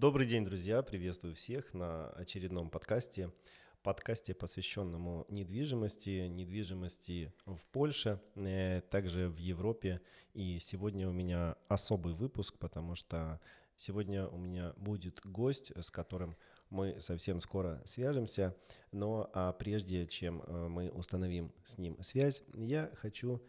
Добрый день, друзья! Приветствую всех на очередном подкасте. Подкасте, посвященному недвижимости, недвижимости в Польше, э, также в Европе. И сегодня у меня особый выпуск, потому что сегодня у меня будет гость, с которым мы совсем скоро свяжемся. Но а прежде чем э, мы установим с ним связь, я хочу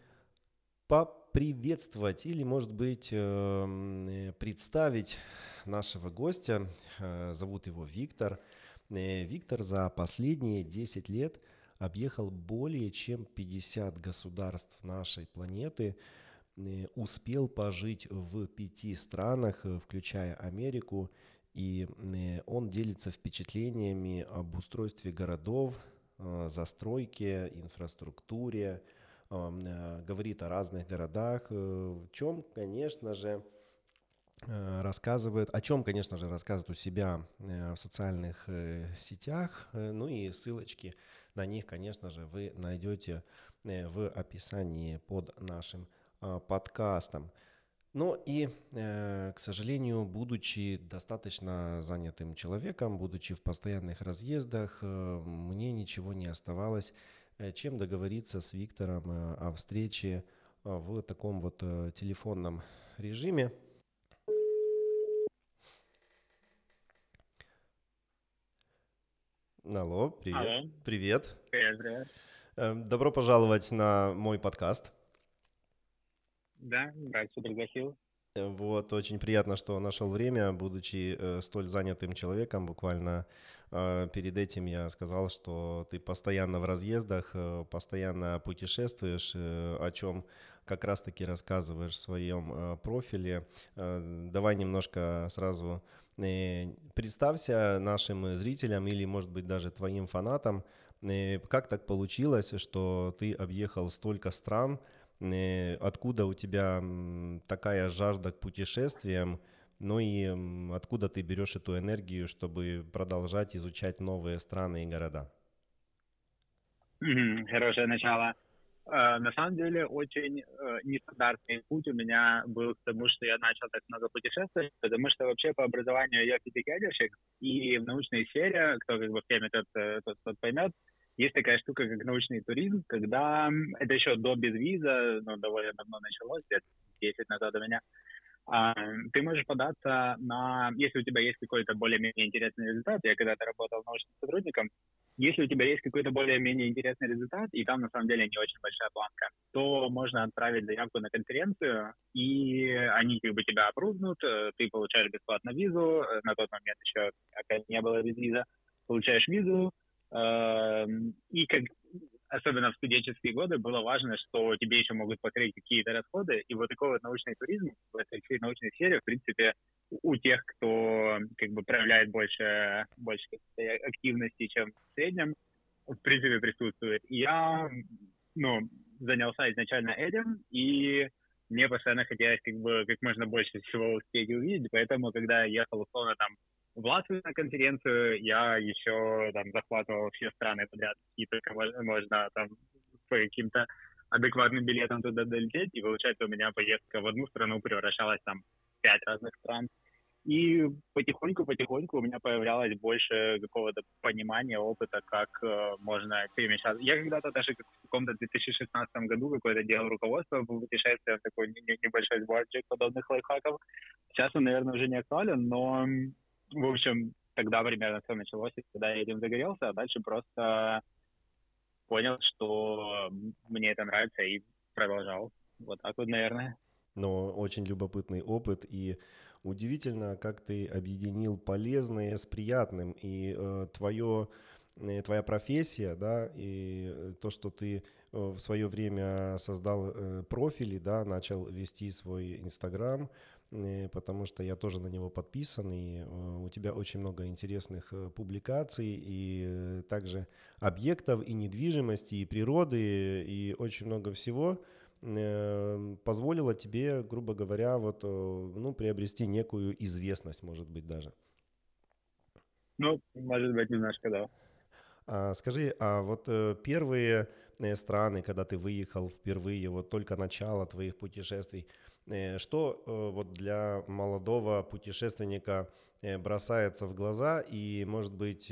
поприветствовать или, может быть, эм, представить нашего гостя. Э, зовут его Виктор. Э, Виктор за последние 10 лет объехал более чем 50 государств нашей планеты, э, успел пожить в пяти странах, включая Америку, и он делится впечатлениями об устройстве городов, застройке, инфраструктуре, Э, говорит о разных городах, э, в чем, конечно же, э, рассказывает, о чем, конечно же, рассказывает у себя в социальных сетях, ну и ссылочки на них, конечно же, вы найдете в описании под нашим подкастом. Но и, к сожалению, будучи достаточно занятым человеком, будучи в постоянных разъездах, мне ничего не оставалось, Э, чем договориться с Виктором э, о встрече э, в таком вот телефонном режиме. Алло, привет. Алло. Привет. Привет, привет. Добро пожаловать на мой подкаст. Да, рад, что пригласил. Вот, очень приятно, что нашел время, будучи э, столь занятым человеком. Буквально э, перед этим я сказал, что ты постоянно в разъездах, э, постоянно путешествуешь, э, о чем как раз-таки рассказываешь в своем э, профиле. Давай немножко сразу представься нашим зрителям или, может быть, даже твоим фанатам. Как так получилось, что ты объехал столько стран, откуда у тебя такая жажда к путешествиям, ну и откуда ты берешь эту энергию, чтобы продолжать изучать новые страны и города? Хорошее начало. Э, на самом деле очень э, нестандартный путь у меня был к тому, что я начал так много путешествовать, потому что вообще по образованию я физик-ядерщик, и в научной сфере, кто как бы в теме тот, тот, тот поймет, есть такая штука, как научный туризм, когда это еще до безвиза, ну, довольно давно началось, лет 10 назад у меня, ты можешь податься на, если у тебя есть какой-то более-менее интересный результат, я когда-то работал научным сотрудником, если у тебя есть какой-то более-менее интересный результат, и там на самом деле не очень большая планка, то можно отправить заявку на конференцию, и они как бы тебя опрувнут, э, ты получаешь бесплатно визу, э, на тот момент еще опять не было виза, получаешь визу, Эм, и как особенно в студенческие годы было важно, что тебе еще могут покрыть какие-то расходы, и вот такой вот научный туризм в этой научной сфере, в принципе, у тех, кто как бы проявляет больше, больше активности, чем в среднем, в принципе, присутствует. Я, ну, занялся изначально этим, и мне постоянно хотелось как бы как можно больше всего успеть увидеть, поэтому, когда я ехал, условно, там, в Латвию на конференцию я еще там захватывал все страны подряд, и только можно там по каким-то адекватным билетам туда долететь, и получается у меня поездка в одну страну превращалась там в пять разных стран. И потихоньку-потихоньку у меня появлялось больше какого-то понимания, опыта, как э, можно перемещаться. Я когда-то даже в каком-то 2016 году какое-то делал руководство по путешествиям, такой небольшой сборчик подобных лайфхаков. Сейчас он, наверное, уже не актуален, но в общем, тогда примерно все началось, и когда я этим загорелся, а дальше просто понял, что мне это нравится, и продолжал. Вот так вот, наверное. Но очень любопытный опыт, и удивительно, как ты объединил полезное с приятным, и э, твое э, твоя профессия, да, и то, что ты э, в свое время создал э, профили, да, начал вести свой Инстаграм, потому что я тоже на него подписан, и э, у тебя очень много интересных э, публикаций, и также объектов, и недвижимости, и природы, и очень много всего позволило тебе, грубо говоря, вот, ну, приобрести некую известность, может быть, даже. Ну, может быть, немножко, да. А, скажи, а вот первые страны, когда ты выехал впервые, вот только начало твоих путешествий. Что вот для молодого путешественника бросается в глаза и, может быть,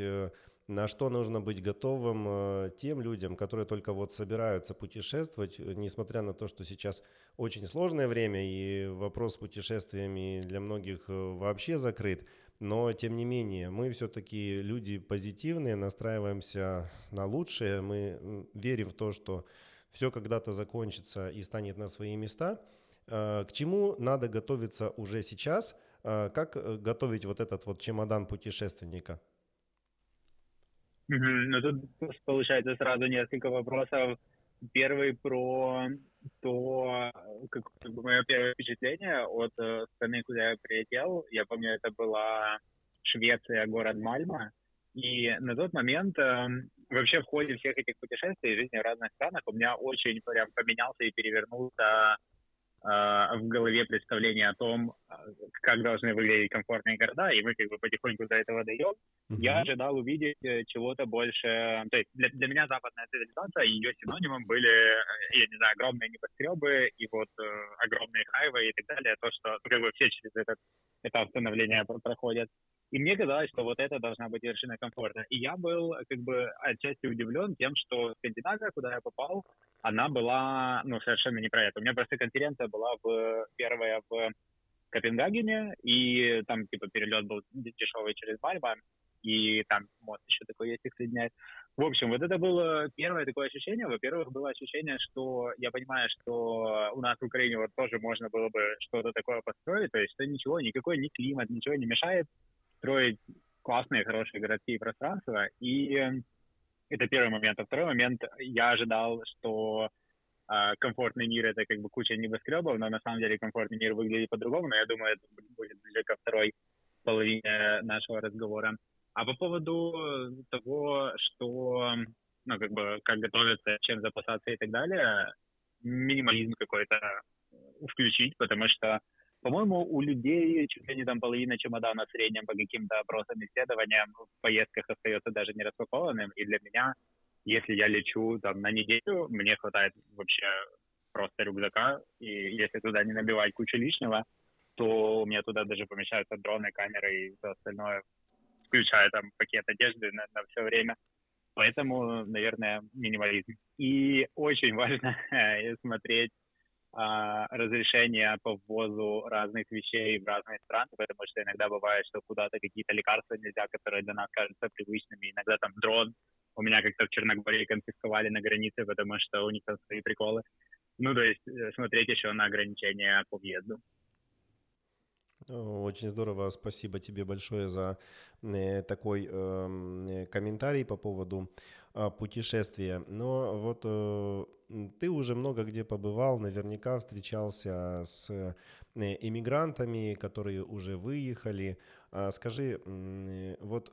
на что нужно быть готовым э, тем людям, которые только вот собираются путешествовать, э, несмотря на то, что сейчас очень сложное время и вопрос с путешествиями для многих э, вообще закрыт. Но, тем не менее, мы все-таки люди позитивные, настраиваемся на лучшее, мы верим в то, что все когда-то закончится и станет на свои места. К чему надо готовиться уже сейчас? Как готовить вот этот вот чемодан путешественника? Ну, тут получается сразу несколько вопросов. Первый про то, как, мое первое впечатление от э, страны, куда я прилетел. Я помню, это была Швеция, город Мальма. И на тот момент э, вообще в ходе всех этих путешествий жизни в разных странах у меня очень прям поменялся и перевернулся в голове представление о том, а, как должны выглядеть комфортные города, и мы как бы потихоньку до этого даем. Uh-huh. Я ожидал увидеть э, чего-то больше. То есть для, для меня западная цивилизация, ее синонимом были, э, я не знаю, огромные небоскребы и вот э, огромные хайвы и так далее, то, что как бы все через этот этап становления проходят. И мне казалось, что вот это должна быть вершина комфорта. И я был как бы отчасти удивлен тем, что Скандинавия, куда я попал, она была, ну, совершенно не про это. У меня просто конференция была в, первая в Копенгагене, и там, типа, перелет был дешевый через Мальма, и там мост еще такой есть, их соединяет. В общем, вот это было первое такое ощущение. Во-первых, было ощущение, что я понимаю, что у нас в Украине вот тоже можно было бы что-то такое построить, то есть что ничего, никакой ни климат, ничего не мешает строить классные, хорошие городские пространства. И это первый момент. А второй момент, я ожидал, что э, комфортный мир это как бы куча небоскребов, но на самом деле комфортный мир выглядит по-другому, но я думаю, это будет ближе ко второй половине нашего разговора. А по поводу того, что, ну, как бы, как готовиться, чем запасаться и так далее, минимализм какой-то включить, потому что по-моему, у людей чуть ли не там половина чемодана в среднем по каким-то опросам, исследованиям в поездках остается даже не распакованным. И для меня, если я лечу там на неделю, мне хватает вообще просто рюкзака. И если туда не набивать кучу лишнего, то у меня туда даже помещаются дроны, камеры и все остальное, включая там пакет одежды на, на все время. Поэтому, наверное, минимализм. И очень важно смотреть а, разрешения по ввозу разных вещей в разные страны, потому что иногда бывает, что куда-то какие-то лекарства нельзя, которые для нас кажутся привычными. Иногда там дрон у меня как-то в Черногории конфисковали на границе, потому что у них там свои приколы. Ну, то есть э, смотреть еще на ограничения по въезду. Очень здорово, спасибо тебе большое за э, такой э, комментарий по поводу путешествия. Но вот ты уже много где побывал, наверняка встречался с э, иммигрантами, которые уже выехали. А скажи, вот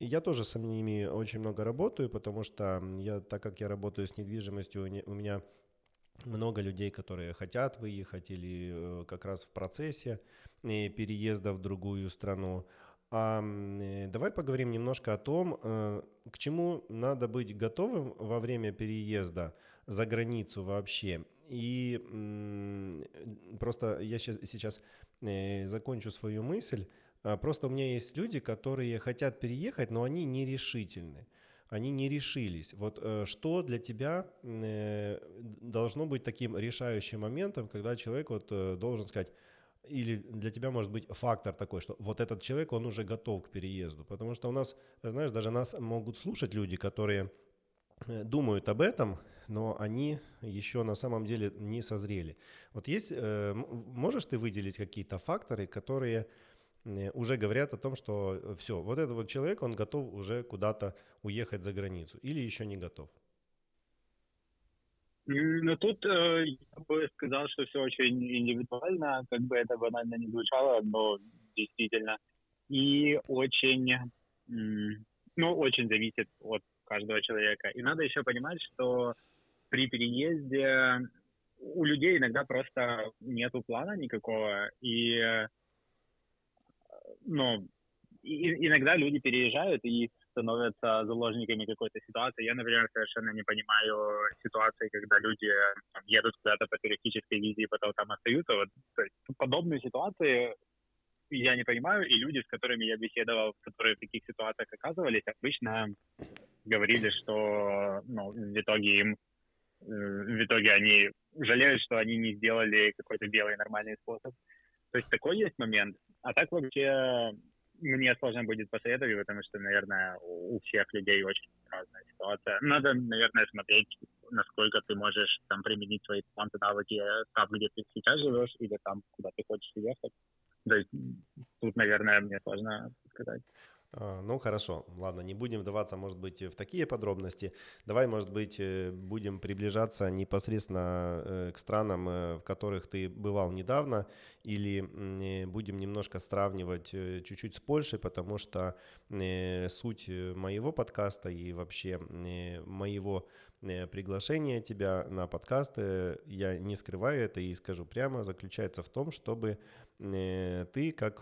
я тоже с ними очень много работаю, потому что я, так как я работаю с недвижимостью, у меня много людей, которые хотят выехать или э, как раз в процессе э, переезда в другую страну. А давай поговорим немножко о том, к чему надо быть готовым во время переезда за границу вообще. И просто я сейчас, сейчас э, закончу свою мысль. А, просто у меня есть люди, которые хотят переехать, но они нерешительны. Они не решились. Вот э, что для тебя э, должно быть таким решающим моментом, когда человек вот должен сказать, или для тебя может быть фактор такой, что вот этот человек, он уже готов к переезду. Потому что у нас, знаешь, даже нас могут слушать люди, которые думают об этом, но они еще на самом деле не созрели. Вот есть, э, можешь ты выделить какие-то факторы, которые э, уже говорят о том, что э, все, вот этот вот человек, он готов уже куда-то уехать за границу или еще не готов? Ну, тут э, я бы сказал, что все очень индивидуально, как бы это банально не звучало, но действительно. И очень, ну, очень зависит от каждого человека. И надо еще понимать, что при переезде у людей иногда просто нету плана никакого, и, ну, и, иногда люди переезжают, и становятся заложниками какой-то ситуации. Я, например, совершенно не понимаю ситуации, когда люди едут куда-то по туристической визе и потом там остаются. Вот, то есть, подобные ситуации я не понимаю, и люди, с которыми я беседовал, которые в таких ситуациях оказывались, обычно говорили, что ну, в итоге им э, в итоге они жалеют, что они не сделали какой-то белый нормальный способ. То есть такой есть момент. А так вообще мне сложно будет посоветовать, потому что, наверное, у всех людей очень разная ситуация. Надо, наверное, смотреть, насколько ты можешь там применить свои таланты, навыки там, где ты сейчас живешь, или там, куда ты хочешь ехать. То есть тут, наверное, мне сложно сказать. А, ну хорошо, ладно, не будем вдаваться, может быть, в такие подробности. Давай, может быть, э, будем приближаться непосредственно э, к странам, э, в которых ты бывал недавно, или будем немножко сравнивать чуть-чуть с Польшей, потому что суть моего подкаста и вообще моего приглашения тебя на подкасты, я не скрываю это и скажу прямо, заключается в том, чтобы ты как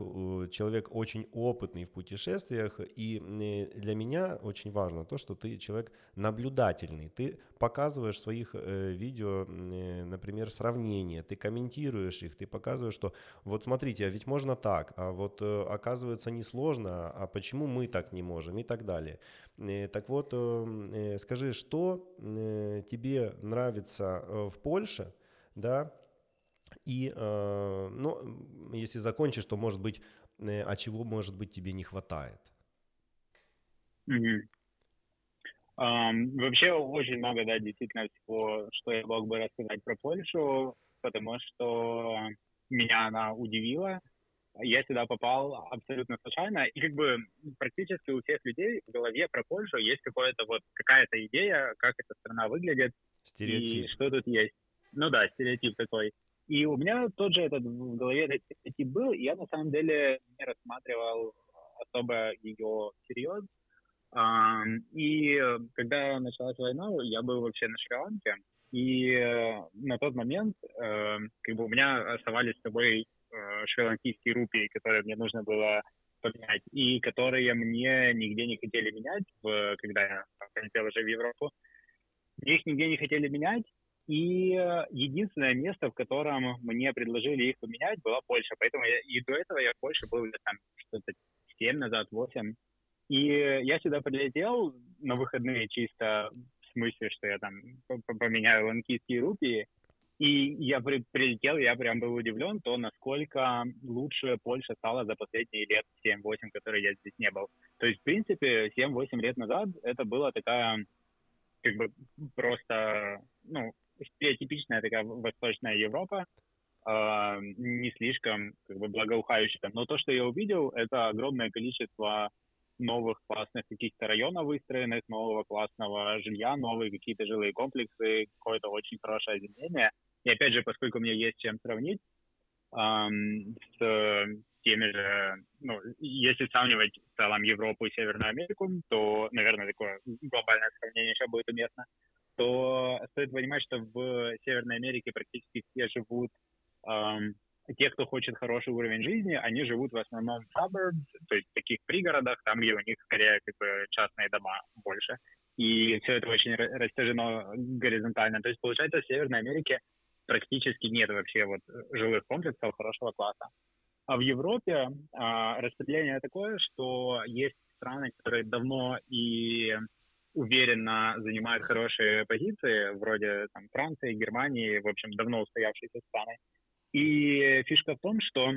человек очень опытный в путешествиях, и э, для меня очень важно то, что ты человек наблюдательный. Ты показываешь в своих э, видео, например, сравнения, ты комментируешь их, ты показываешь, что вот смотрите, а ведь можно так, а вот оказывается несложно, а почему мы так не можем и так далее. Так вот, скажи, что тебе нравится в Польше, да, и, э, ну, если закончишь, то, может быть, э, а чего, может быть, тебе не хватает? Mm-hmm. Um, вообще очень много, да, действительно всего, что я мог бы рассказать про Польшу, потому что меня она удивила. Я сюда попал абсолютно случайно, и как бы практически у всех людей в голове про Польшу есть какое-то вот какая-то идея, как эта страна выглядит стереотип. и что тут есть. Ну да, стереотип такой. И у меня тот же этот в голове тип был, и я на самом деле не рассматривал особо ее всерьез. И когда началась война, я был вообще на Шри-Ланке, и э, на тот момент э, как бы у меня оставались с собой э, шри-ланкийские рупии, которые мне нужно было поменять, и которые мне нигде не хотели менять, когда я прилетел уже в Европу. Их нигде не хотели менять, и единственное место, в котором мне предложили их поменять, была Польша. Поэтому я, и до этого я в Польше был там что-то 7 назад, 8. И я сюда прилетел на выходные чисто в смысле, что я там поменяю ланкийские рупии. И я при, прилетел, я прям был удивлен, то насколько лучше Польша стала за последние лет 7-8, которые я здесь не был. То есть, в принципе, 7-8 лет назад это была такая как бы просто, ну, стереотипичная такая восточная Европа, э, не слишком как бы благоухающая. Но то, что я увидел, это огромное количество новых классных каких-то районов выстроенных, нового классного жилья, новые какие-то жилые комплексы, какое-то очень хорошее озеленение. И опять же, поскольку у меня есть чем сравнить эм, с теми же, ну, если сравнивать в целом Европу и Северную Америку, то, наверное, такое глобальное сравнение еще будет уместно то стоит понимать, что в Северной Америке практически все живут, эм, те, кто хочет хороший уровень жизни, они живут в основном в suburbs, то есть в таких пригородах, там, где у них скорее как бы частные дома больше. И все это очень растяжено горизонтально. То есть, получается, в Северной Америке практически нет вообще вот жилых комплексов хорошего класса. А в Европе а, распределение такое, что есть страны, которые давно и уверенно занимают хорошие позиции, вроде там, Франции, Германии, в общем, давно устоявшиеся страны. И фишка в том, что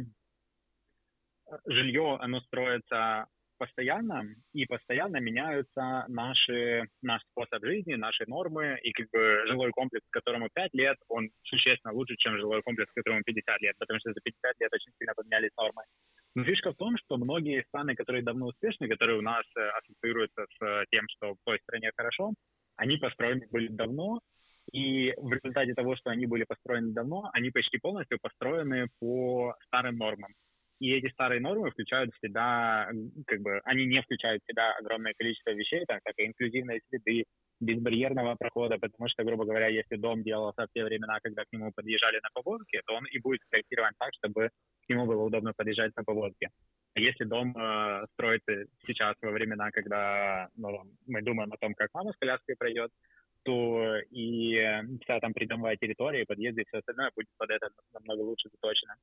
жилье, оно строится постоянно, и постоянно меняются наши, наш способ жизни, наши нормы, и как бы жилой комплекс, которому 5 лет, он существенно лучше, чем жилой комплекс, которому 50 лет, потому что за 50 лет очень сильно поменялись нормы. Но фишка в том, что многие страны, которые давно успешны, которые у нас э, ассоциируются с э, тем, что в той стране хорошо, они построены были давно, и в результате того, что они были построены давно, они почти полностью построены по старым нормам. И эти старые нормы включают в себя, как бы, они не включают в себя огромное количество вещей, так как инклюзивные следы, безбарьерного прохода, потому что, грубо говоря, если дом делался в те времена, когда к нему подъезжали на повозке, то он и будет спроектирован так, чтобы к нему было удобно подъезжать на повозке. А если дом э, строится сейчас во времена, когда ну, мы думаем о том, как мама с коляской пройдет, то и вся там придомовая территория, подъезды и все остальное будет под это намного лучше заточено.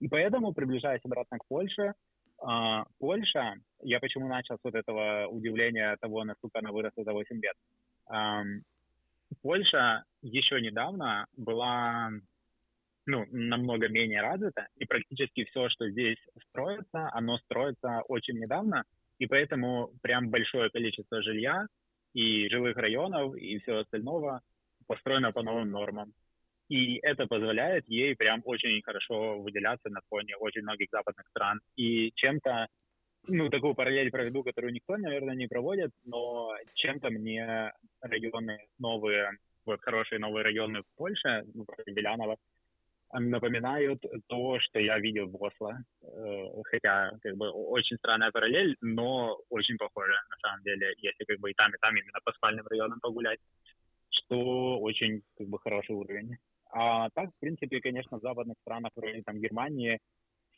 И поэтому, приближаясь обратно к Польше, э, Польша, я почему начал с вот этого удивления того, насколько она выросла за 8 лет. Польша еще недавно была ну, намного менее развита, и практически все, что здесь строится, оно строится очень недавно, и поэтому прям большое количество жилья и жилых районов и всего остального построено по новым нормам. И это позволяет ей прям очень хорошо выделяться на фоне очень многих западных стран. И чем-то, ну, такую параллель проведу, которую никто, наверное, не проводит, но чем-то мне районы новые, вот хорошие новые районы в Польше, ну, Белянова, напоминают то, что я видел в Осло. Э, хотя, как бы, очень странная параллель, но очень похоже, на самом деле, если как бы и там, и там именно по спальным районам погулять, что очень, как бы, хороший уровень. А так, в принципе, конечно, в западных странах, вроде там Германии,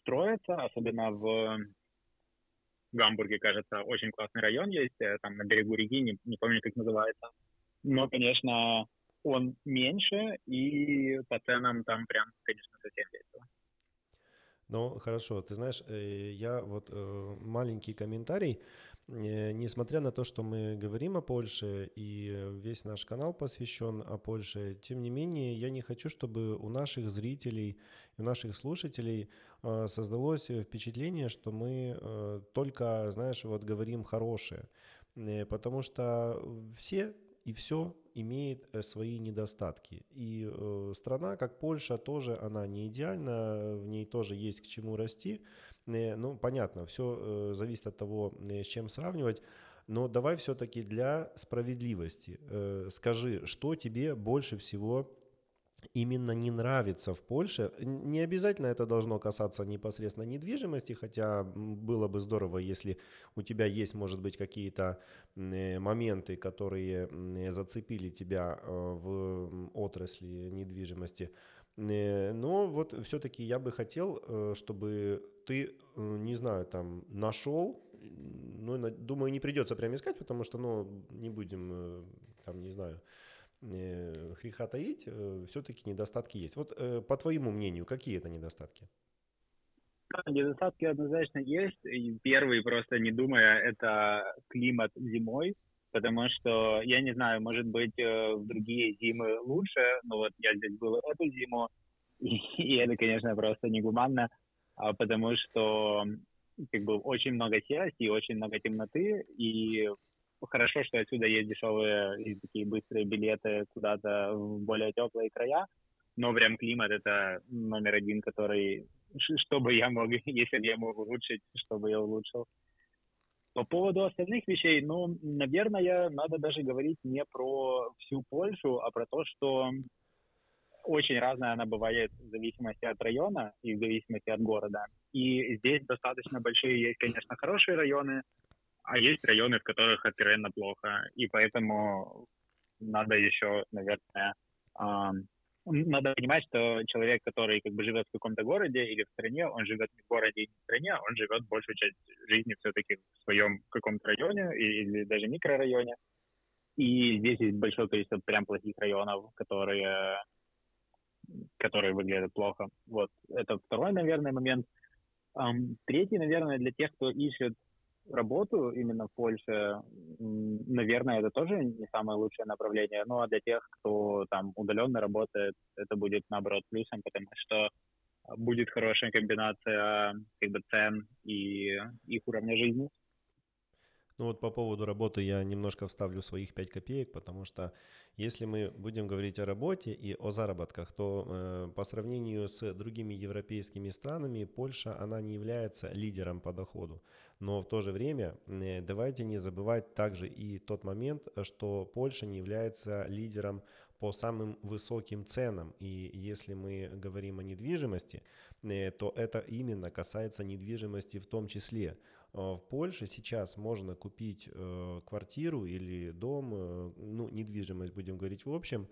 строятся, особенно в Гамбурге, кажется, очень классный район есть, э, там на берегу реки, не, не помню, как называется. Но, конечно, он меньше, и по ценам там прям, конечно, совсем весело. Ну, хорошо. Ты знаешь, э, я вот э, маленький комментарий. Э, несмотря на то, что мы говорим о Польше и весь наш канал посвящен о Польше, тем не менее, я не хочу, чтобы у наших зрителей у наших слушателей создалось впечатление, что мы только, знаешь, вот говорим хорошее. Потому что все и все имеет э, свои недостатки. И э, страна, как Польша, тоже она не идеальна, в ней тоже есть к чему расти. Э, ну, понятно, все э, зависит от того, э, с чем сравнивать. Но давай все-таки для справедливости э, скажи, что тебе больше всего именно не нравится в Польше. Не обязательно это должно касаться непосредственно недвижимости, хотя было бы здорово, если у тебя есть, может быть, какие-то э, моменты, которые зацепили тебя э, в отрасли недвижимости. Э, но вот все-таки я бы хотел, чтобы ты, не знаю, там нашел, ну, думаю, не придется прямо искать, потому что, ну, не будем, там, не знаю, э, греха таить, э, все-таки недостатки есть. Вот э, по твоему мнению, какие это недостатки? Недостатки однозначно есть. Первый, просто не думая, это климат зимой, потому что, я не знаю, может быть, э, в другие зимы лучше, но вот я здесь был эту зиму, и это, конечно, просто негуманно, а потому что как бы очень много серости и очень много темноты, и хорошо, что отсюда есть дешевые и такие быстрые билеты куда-то в более теплые края, но прям климат это номер один, который, чтобы я мог, если бы я мог улучшить, чтобы я улучшил. По поводу остальных вещей, ну, наверное, надо даже говорить не про всю Польшу, а про то, что очень разная она бывает в зависимости от района и в зависимости от города. И здесь достаточно большие есть, конечно, хорошие районы, а есть районы, в которых откровенно плохо, и поэтому надо еще, наверное, э, надо понимать, что человек, который как бы живет в каком-то городе или в стране, он живет не в городе и не в стране, он живет большую часть жизни все-таки в своем каком-то районе или даже микрорайоне. И здесь есть большое количество прям плохих районов, которые, которые выглядят плохо. Вот, это второй, наверное, момент. Третий, наверное, для тех, кто ищет работу именно в Польше, наверное, это тоже не самое лучшее направление. Ну, а для тех, кто там удаленно работает, это будет, наоборот, плюсом, потому что будет хорошая комбинация как бы цен и их уровня жизни. Ну вот по поводу работы я немножко вставлю своих 5 копеек, потому что если мы будем говорить о работе и о заработках, то э, по сравнению с другими европейскими странами Польша, она не является лидером по доходу. Но в то же время э, давайте не забывать также и тот момент, что Польша не является лидером по самым высоким ценам. И если мы говорим о недвижимости, э, то это именно касается недвижимости в том числе. В Польше сейчас можно купить квартиру или дом, ну, недвижимость, будем говорить в общем,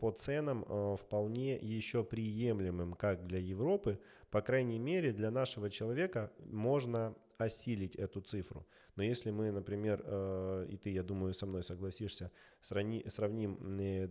по ценам вполне еще приемлемым как для Европы, по крайней мере для нашего человека можно осилить эту цифру. Но если мы, например, э, и ты, я думаю, со мной согласишься, сравни, сравним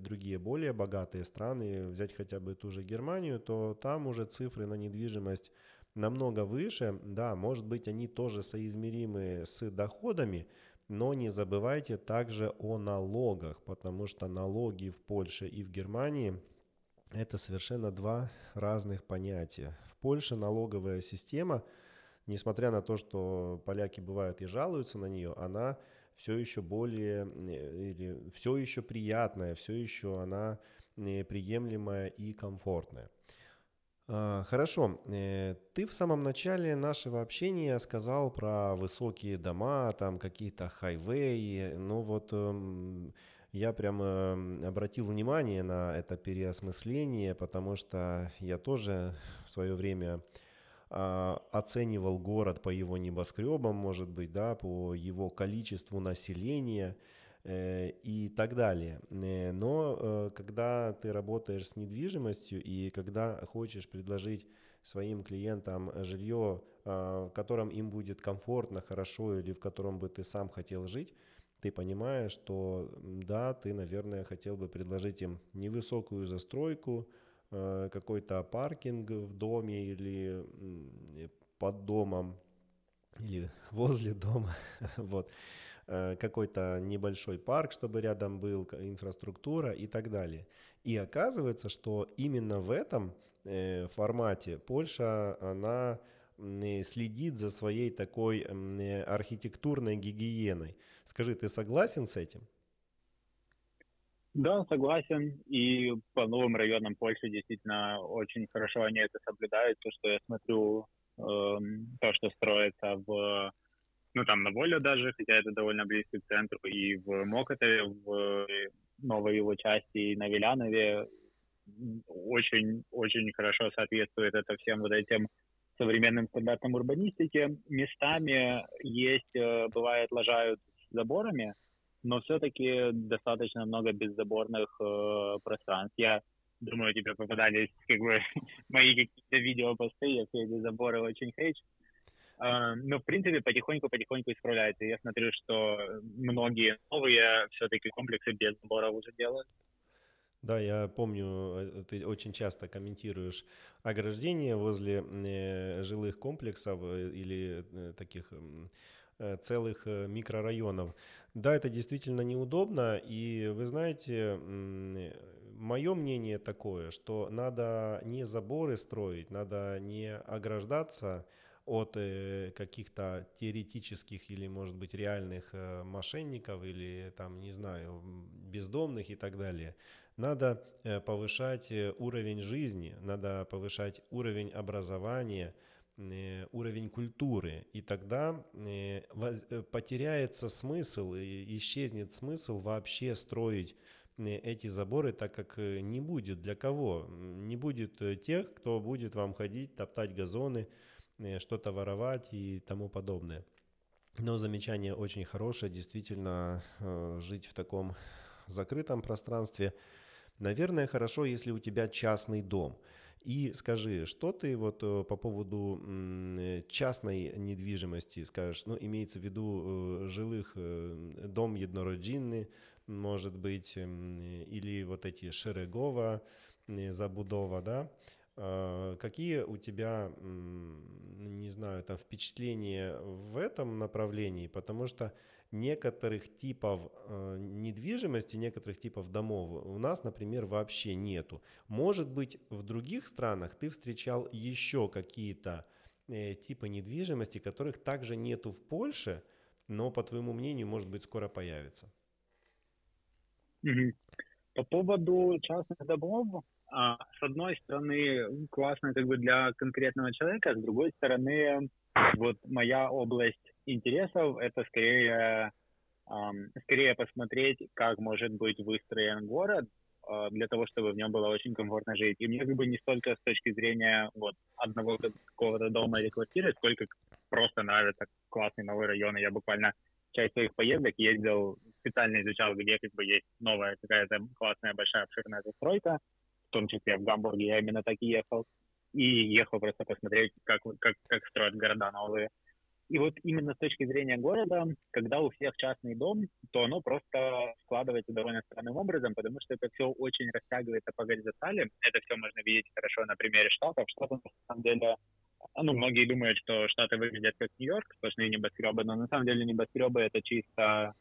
другие более богатые страны, взять хотя бы ту же Германию, то там уже цифры на недвижимость намного выше. Да, может быть, они тоже соизмеримы с доходами, но не забывайте также о налогах, потому что налоги в Польше и в Германии – это совершенно два разных понятия. В Польше налоговая система – несмотря на то, что поляки бывают и жалуются на нее, она все еще более, э, или все еще приятная, все еще она э, приемлемая и комфортная. А, хорошо, э, ты в самом начале нашего общения сказал про высокие дома, там какие-то хайвеи, ну вот эм, я прямо обратил внимание на это переосмысление, потому что я тоже в свое время а, оценивал город по его небоскребам, может быть, да, по его количеству населения и так далее. Э, но э, когда ты работаешь с недвижимостью и когда хочешь предложить своим клиентам жилье, в котором им будет комфортно, хорошо или в котором бы ты сам хотел жить, ты понимаешь, что да, ты, наверное, хотел бы предложить им невысокую застройку, Э, какой-то паркинг в доме или под домом, или возле дома, вот, э, какой-то небольшой парк, чтобы рядом был, инфраструктура и так далее. И оказывается, что именно в этом э, формате Польша, она следит за своей такой архитектурной гигиеной. Скажи, ты согласен с этим? Да, согласен. И по новым районам Польши действительно очень хорошо они это соблюдают. То, что я смотрю, э, то, что строится в, ну там на Волю даже, хотя это довольно близко к центру, и в Мокотове, в новой его части, и на Вилянове, очень-очень хорошо соответствует это всем вот этим современным стандартам урбанистики. Местами есть, э, бывает, лажают заборами, но все-таки достаточно много беззаборных э, пространств. Я думаю, тебе попадались как бы мои какие-то видео-посты, я все эти заборы очень хейчу. Uh, но, в принципе, потихоньку-потихоньку исправляется. Я смотрю, что многие новые все-таки комплексы без забора уже делают. Да, я помню, э, ты очень часто комментируешь ограждение возле э, жилых комплексов э, или таких целых микрорайонов. Да, это действительно неудобно, и вы знаете, мое мнение такое, что надо не заборы строить, надо не ограждаться от э, каких-то теоретических или, может быть, реальных э, мошенников или, там, не знаю, бездомных и так далее. Надо э, повышать уровень жизни, надо повышать уровень образования, уровень культуры, и тогда потеряется смысл, исчезнет смысл вообще строить эти заборы, так как не будет для кого. Не будет тех, кто будет вам ходить, топтать газоны, что-то воровать и тому подобное. Но замечание очень хорошее, действительно, жить в таком закрытом пространстве. Наверное, хорошо, если у тебя частный дом – и скажи, что ты вот э, по поводу частной недвижимости скажешь? Ну, имеется в виду э, жилых, э, дом еднородинный, может быть, или вот эти Шерегова, Забудова, да? А, какие у тебя, не знаю, там впечатления в этом направлении? Потому что некоторых типов э, недвижимости, некоторых типов домов у нас, например, вообще нету. Может быть, в других странах ты встречал еще какие-то э, типы недвижимости, которых также нету в Польше, но, по твоему мнению, может быть, скоро появится. По поводу частных домов, а, с одной стороны, классно как бы для конкретного человека, с другой стороны, вот моя область интересов это скорее, скорее посмотреть, как может быть выстроен город э, для того, чтобы в нем было очень комфортно жить. И мне как бы не столько с точки зрения вот одного какого-то дома или квартиры, сколько просто нравится классный новый район. И я буквально часть своих поездок ездил, специально изучал, где как бы есть новая какая-то классная большая обширная застройка, том числе в Гамбурге я именно так и ехал, и ехал просто посмотреть, как, как, как строят города новые. И вот именно с точки зрения города, когда у всех частный дом, то оно просто складывается довольно странным образом, потому что это все очень растягивается по горизонтали. Это все можно видеть хорошо на примере Штатов. Штаты, на самом деле, ну, многие думают, что Штаты выглядят как Нью-Йорк, сплошные небоскребы, но на самом деле небоскребы — это чисто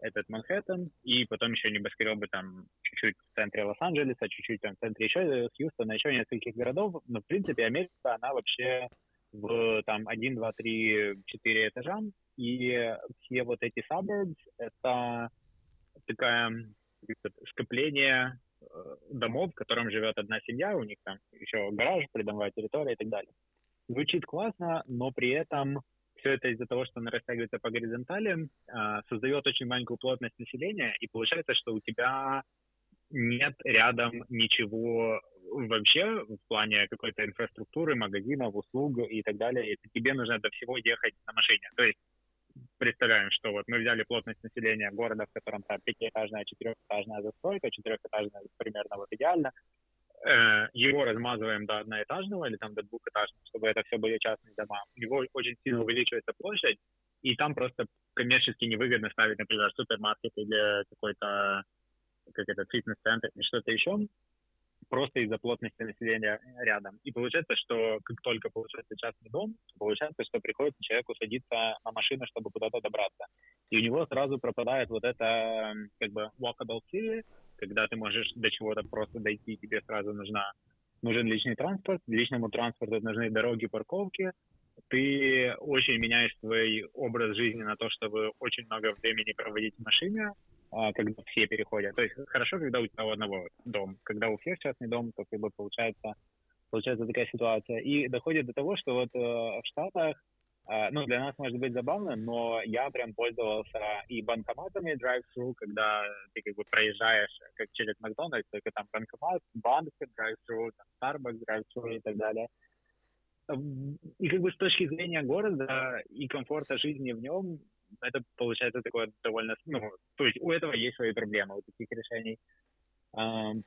этот Манхэттен, и потом еще небоскребы там чуть-чуть в центре Лос-Анджелеса, чуть-чуть там в центре еще Хьюстона, еще нескольких городов. Но, в принципе, Америка, она вообще в там 1, 2, 3, 4 этажа, и все вот эти suburbs — это такая скопление э, домов, в котором живет одна семья, у них там еще гараж, придомовая территория и так далее. Звучит классно, но при этом все это из-за того, что она растягивается по горизонтали, а, создает очень маленькую плотность населения, и получается, что у тебя нет рядом ничего вообще в плане какой-то инфраструктуры, магазинов, услуг и так далее. И тебе нужно до всего ехать на машине. То есть представляем, что вот мы взяли плотность населения города, в котором там пятиэтажная, четырехэтажная застройка, четырехэтажная примерно вот идеально, его размазываем до одноэтажного или там до двухэтажного, чтобы это все были частные дома. У него очень сильно увеличивается площадь, и там просто коммерчески невыгодно ставить, например, супермаркет или какой-то как это, фитнес-центр или что-то еще, просто из-за плотности населения рядом. И получается, что как только получается частный дом, получается, что приходится человеку садиться на машину, чтобы куда-то добраться. И у него сразу пропадает вот это как бы walkable city, когда ты можешь до чего-то просто дойти, тебе сразу нужна, нужен личный транспорт, личному транспорту нужны дороги, парковки, ты очень меняешь свой образ жизни на то, чтобы очень много времени проводить в машине, а, когда все переходят. То есть хорошо, когда у тебя у одного дом. Когда у всех частный дом, то как бы получается, получается такая ситуация. И доходит до того, что вот э, в Штатах ну, для нас может быть забавно, но я прям пользовался и банкоматами drive-thru, когда ты как бы проезжаешь как через Макдональдс, только там банкомат, банк, drive-thru, там Starbucks, drive-thru и так далее. И как бы с точки зрения города и комфорта жизни в нем, это получается такое довольно... Ну, то есть у этого есть свои проблемы, у таких решений.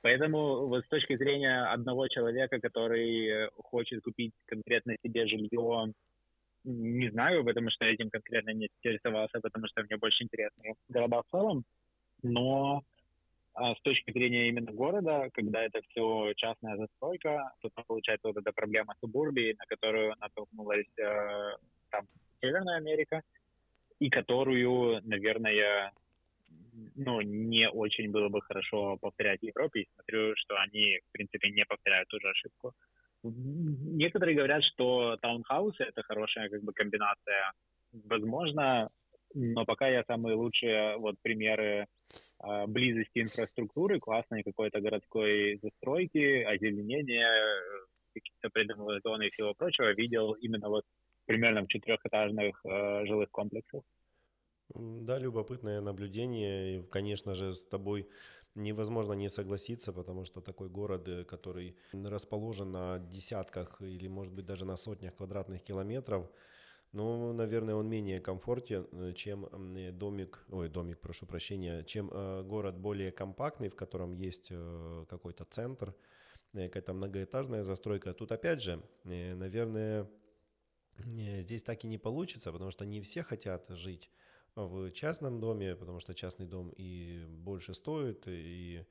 Поэтому вот с точки зрения одного человека, который хочет купить конкретно себе жилье, не знаю, потому что этим конкретно не интересовался, потому что мне больше интересны города в целом, но а с точки зрения именно города, когда это все частная застройка, то получается вот эта проблема субурбии, на которую натолкнулась э, там Северная Америка, и которую, наверное, ну, не очень было бы хорошо повторять в Европе. И смотрю, что они, в принципе, не повторяют ту же ошибку. Некоторые говорят, что таунхаусы — это хорошая как бы комбинация. Возможно, но пока я самые лучшие вот примеры э, близости инфраструктуры, классной какой-то городской застройки, озеленения, какие-то придомовые зоны и всего прочего видел именно вот примерно в четырехэтажных э, жилых комплексах. Да, любопытное наблюдение. И, конечно же, с тобой невозможно не согласиться, потому что такой город, э, который расположен на десятках или, может быть, даже на сотнях квадратных километров, ну, наверное, он менее комфортен, э, чем э, домик, ой, домик, прошу прощения, чем город более компактный, в котором есть какой-то центр, какая-то многоэтажная застройка. Тут опять же, наверное, здесь так и не получится, потому что не все хотят жить в частном доме, потому что частный дом и больше стоит, и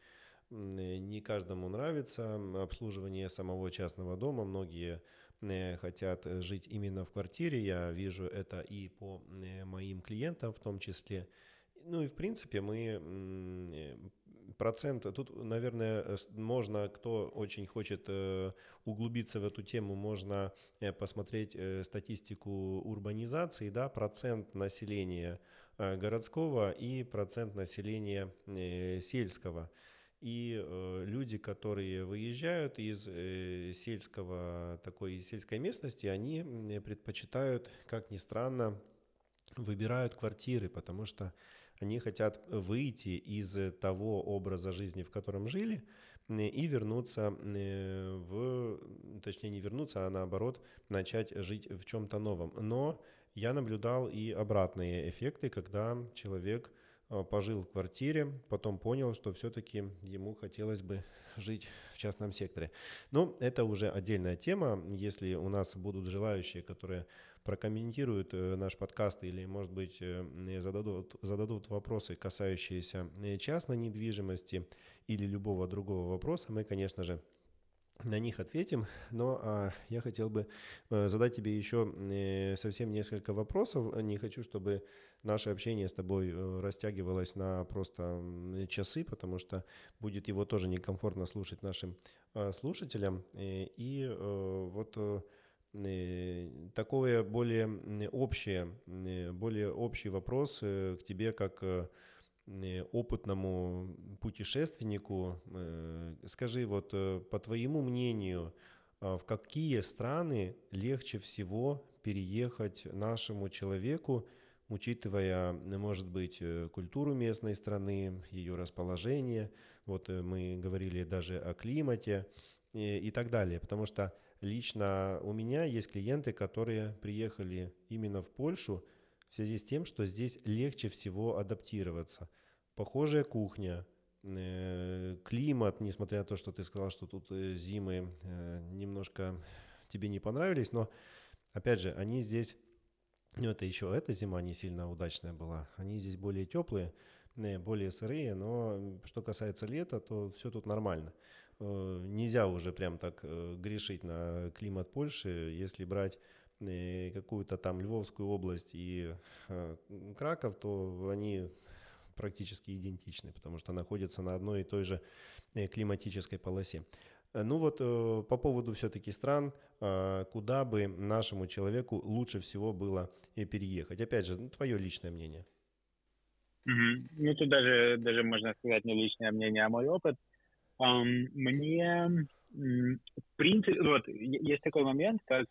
не каждому нравится обслуживание самого частного дома. Многие э, хотят жить именно в квартире. Я вижу это и по э, моим клиентам в том числе. Ну и в принципе мы э, процент, тут, наверное, можно, кто очень хочет углубиться в эту тему, можно посмотреть статистику урбанизации, да, процент населения Э, городского и процент населения э, сельского. И э, люди, которые выезжают из сельского, такой сельской местности, они предпочитают, как ни странно, выбирают квартиры, потому что они хотят выйти из того образа жизни, в котором жили, и вернуться в, точнее не вернуться, а наоборот начать жить в чем-то новом. Но я наблюдал и обратные эффекты, когда человек а, пожил в квартире, потом понял, что все-таки ему хотелось бы жить в частном секторе. Но это уже отдельная тема. Если у нас будут желающие, которые прокомментируют э, наш подкаст или, может быть, э, зададут, зададут вопросы, касающиеся э, частной недвижимости или любого другого вопроса, мы, конечно же, на них ответим, но а, я хотел бы задать тебе еще э, совсем несколько вопросов. Не хочу, чтобы наше общение с тобой э, растягивалось на просто часы, потому что будет его тоже некомфортно слушать нашим а, слушателям. И, и а, вот такое более общее, более общий вопрос к тебе как Э, опытному путешественнику, э, скажи, вот э, по твоему мнению, а, в какие страны легче всего переехать нашему человеку, учитывая, может быть, культуру местной страны, ее расположение, вот мы говорили даже о климате и, и так далее, потому что лично у меня есть клиенты, которые приехали именно в Польшу, в связи с тем, что здесь легче всего адаптироваться. Похожая кухня, э, климат, несмотря на то, что ты сказал, что тут э, зимы э, немножко тебе не понравились, но опять же, они здесь, ну это еще эта зима не сильно удачная была, они здесь более теплые, более сырые, но что касается лета, то все тут нормально. Нельзя уже прям так грешить на климат Польши, если брать какую-то там Львовскую область и э, Краков, то они практически идентичны, потому что находятся на одной и той же э, климатической полосе. Э, ну вот по поводу все-таки стран, куда бы нашему человеку лучше всего было переехать. Опять же, ну, твое личное мнение. Угу. Ну тут даже, даже можно сказать не личное мнение, а мой опыт. Мне, в принципе, вот есть такой момент, как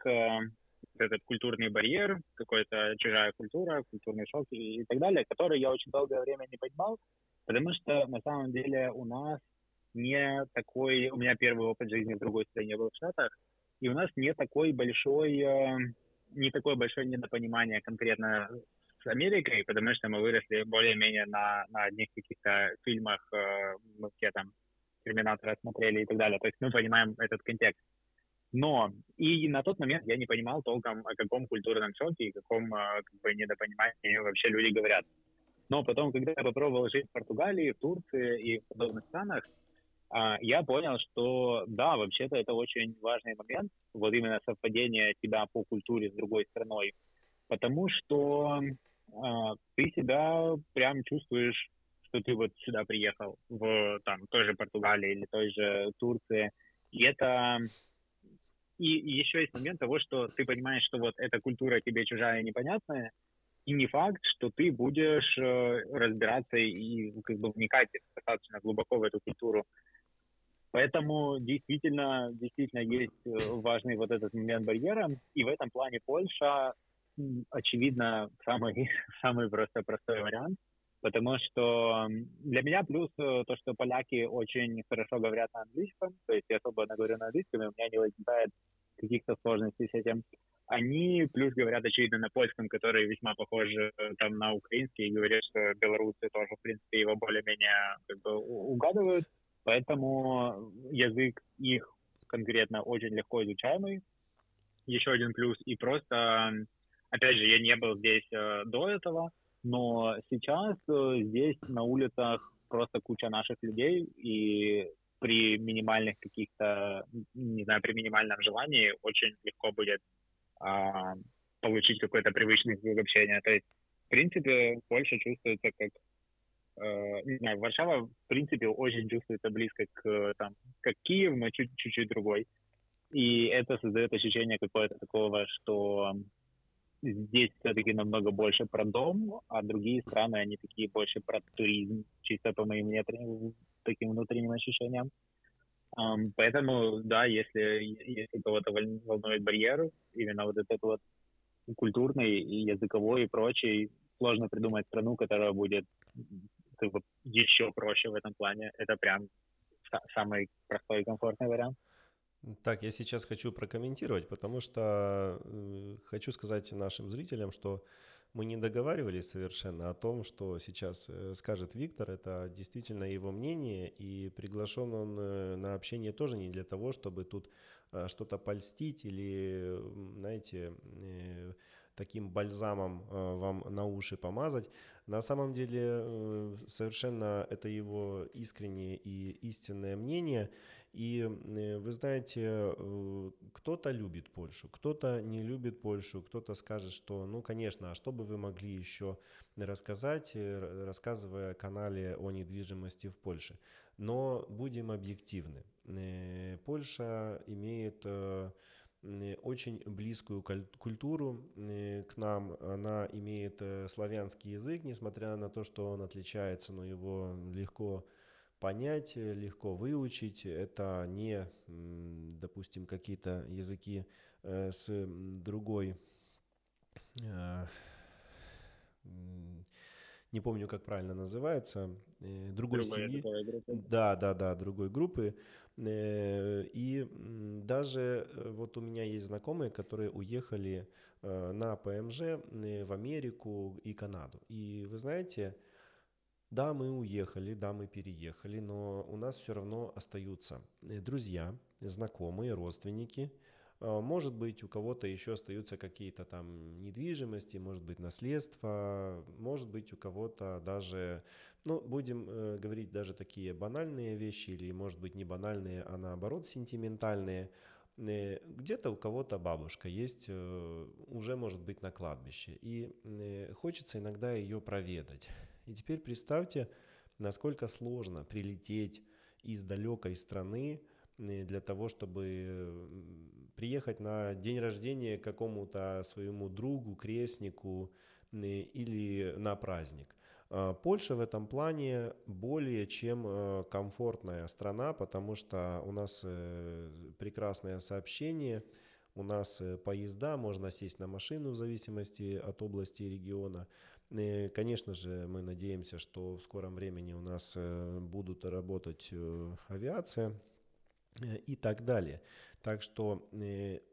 этот культурный барьер, какая-то чужая культура, культурный шок и, и так далее, который я очень долгое время не понимал, потому что на самом деле у нас не такой, у меня первый опыт жизни в другой стране был в Штатах, и у нас не такой большой, э, не такое большое недопонимание конкретно с Америкой, потому что мы выросли более-менее на, на одних каких-то фильмах, э, мы все там Терминатора смотрели и так далее. То есть мы понимаем этот контекст. Но и на тот момент я не понимал толком, о каком культурном шоке и каком а, как бы, недопонимании вообще люди говорят. Но потом, когда я попробовал жить в Португалии, в Турции и в подобных странах, а, я понял, что да, вообще-то это очень важный момент, вот именно совпадение тебя по культуре с другой страной, потому что а, ты себя прям чувствуешь, что ты вот сюда приехал, в там той же Португалии или той же Турции, и это и, и еще есть момент того, что ты понимаешь, что вот эта культура тебе чужая и непонятная, и не факт, что ты будешь э, разбираться и как бы вникать достаточно глубоко в эту культуру. Поэтому действительно, действительно есть э, важный вот этот момент барьера, и в этом плане Польша, очевидно, самый, самый просто простой вариант, потому что для меня плюс э, то, что поляки очень хорошо говорят на английском, то есть я свободно говорю на английском, и у меня не возникает каких-то сложностей с этим. Они плюс говорят, очевидно, на польском, который весьма похож э, там на украинский, и говорят, что белорусы тоже, в принципе, его более-менее как бы угадывают. Поэтому язык их конкретно очень легко изучаемый. Еще один плюс. И просто, опять же, я не был здесь э, до этого, но сейчас э, здесь на улицах просто куча наших людей, и при минимальных каких-то, не знаю, при минимальном желании очень легко будет а, получить какой-то привычный язык общения. То есть, в принципе, Польша чувствуется как э, не знаю, Варшава, в принципе, очень чувствуется близко к, там, как Киев, но чуть, чуть-чуть другой. И это создает ощущение какое-то такого, что здесь все-таки намного больше про дом, а другие страны, они такие больше про туризм, чисто по моим таким внутренним ощущениям. Um, поэтому, да, если, если кого-то волнует барьер, именно вот этот вот культурный и языковой и прочий, сложно придумать страну, которая будет как бы еще проще в этом плане. Это прям самый простой и комфортный вариант. Так, я сейчас хочу прокомментировать, потому что э, хочу сказать нашим зрителям, что мы не договаривались совершенно о том, что сейчас э, скажет Виктор. Это действительно его мнение, и приглашен он э, на общение тоже не для того, чтобы тут э, что-то польстить или, знаете, таким бальзамом вам на уши помазать. На самом деле совершенно это его искреннее и истинное мнение – и э, вы знаете, э, кто-то любит Польшу, кто-то не любит Польшу, кто-то скажет, что, ну, конечно, а что бы вы могли еще рассказать, э, рассказывая о канале о недвижимости в Польше. Но будем объективны. Польша имеет очень близкую культуру к нам. Она имеет славянский язык, несмотря на то, что он отличается, но его легко понять, э, легко выучить. Это не, допустим, какие-то языки э, с другой э, не помню, как правильно называется, другой Другая семьи. Да, да, да, другой группы. И даже вот у меня есть знакомые, которые уехали на ПМЖ в Америку и Канаду. И вы знаете, да, мы уехали, да, мы переехали, но у нас все равно остаются э, друзья, знакомые, родственники. А, может быть, у кого-то еще остаются какие-то там недвижимости, может быть, наследство, может быть, у кого-то даже, ну, будем э, говорить даже такие банальные вещи, или, может быть, не банальные, а наоборот сентиментальные. Э, где-то у кого-то бабушка есть, э, уже может быть на кладбище, и э, хочется иногда ее проведать. И теперь представьте, насколько сложно прилететь из далекой страны э, для того, чтобы приехать на день рождения какому-то своему другу, крестнику э, или на праздник. А, Польша в этом плане более чем э, комфортная страна, потому что у нас прекрасное сообщение, у нас поезда, можно сесть на машину в зависимости от области и региона. Конечно же, мы надеемся, что в скором времени у нас э, будут работать э, авиация э, и так далее. Так что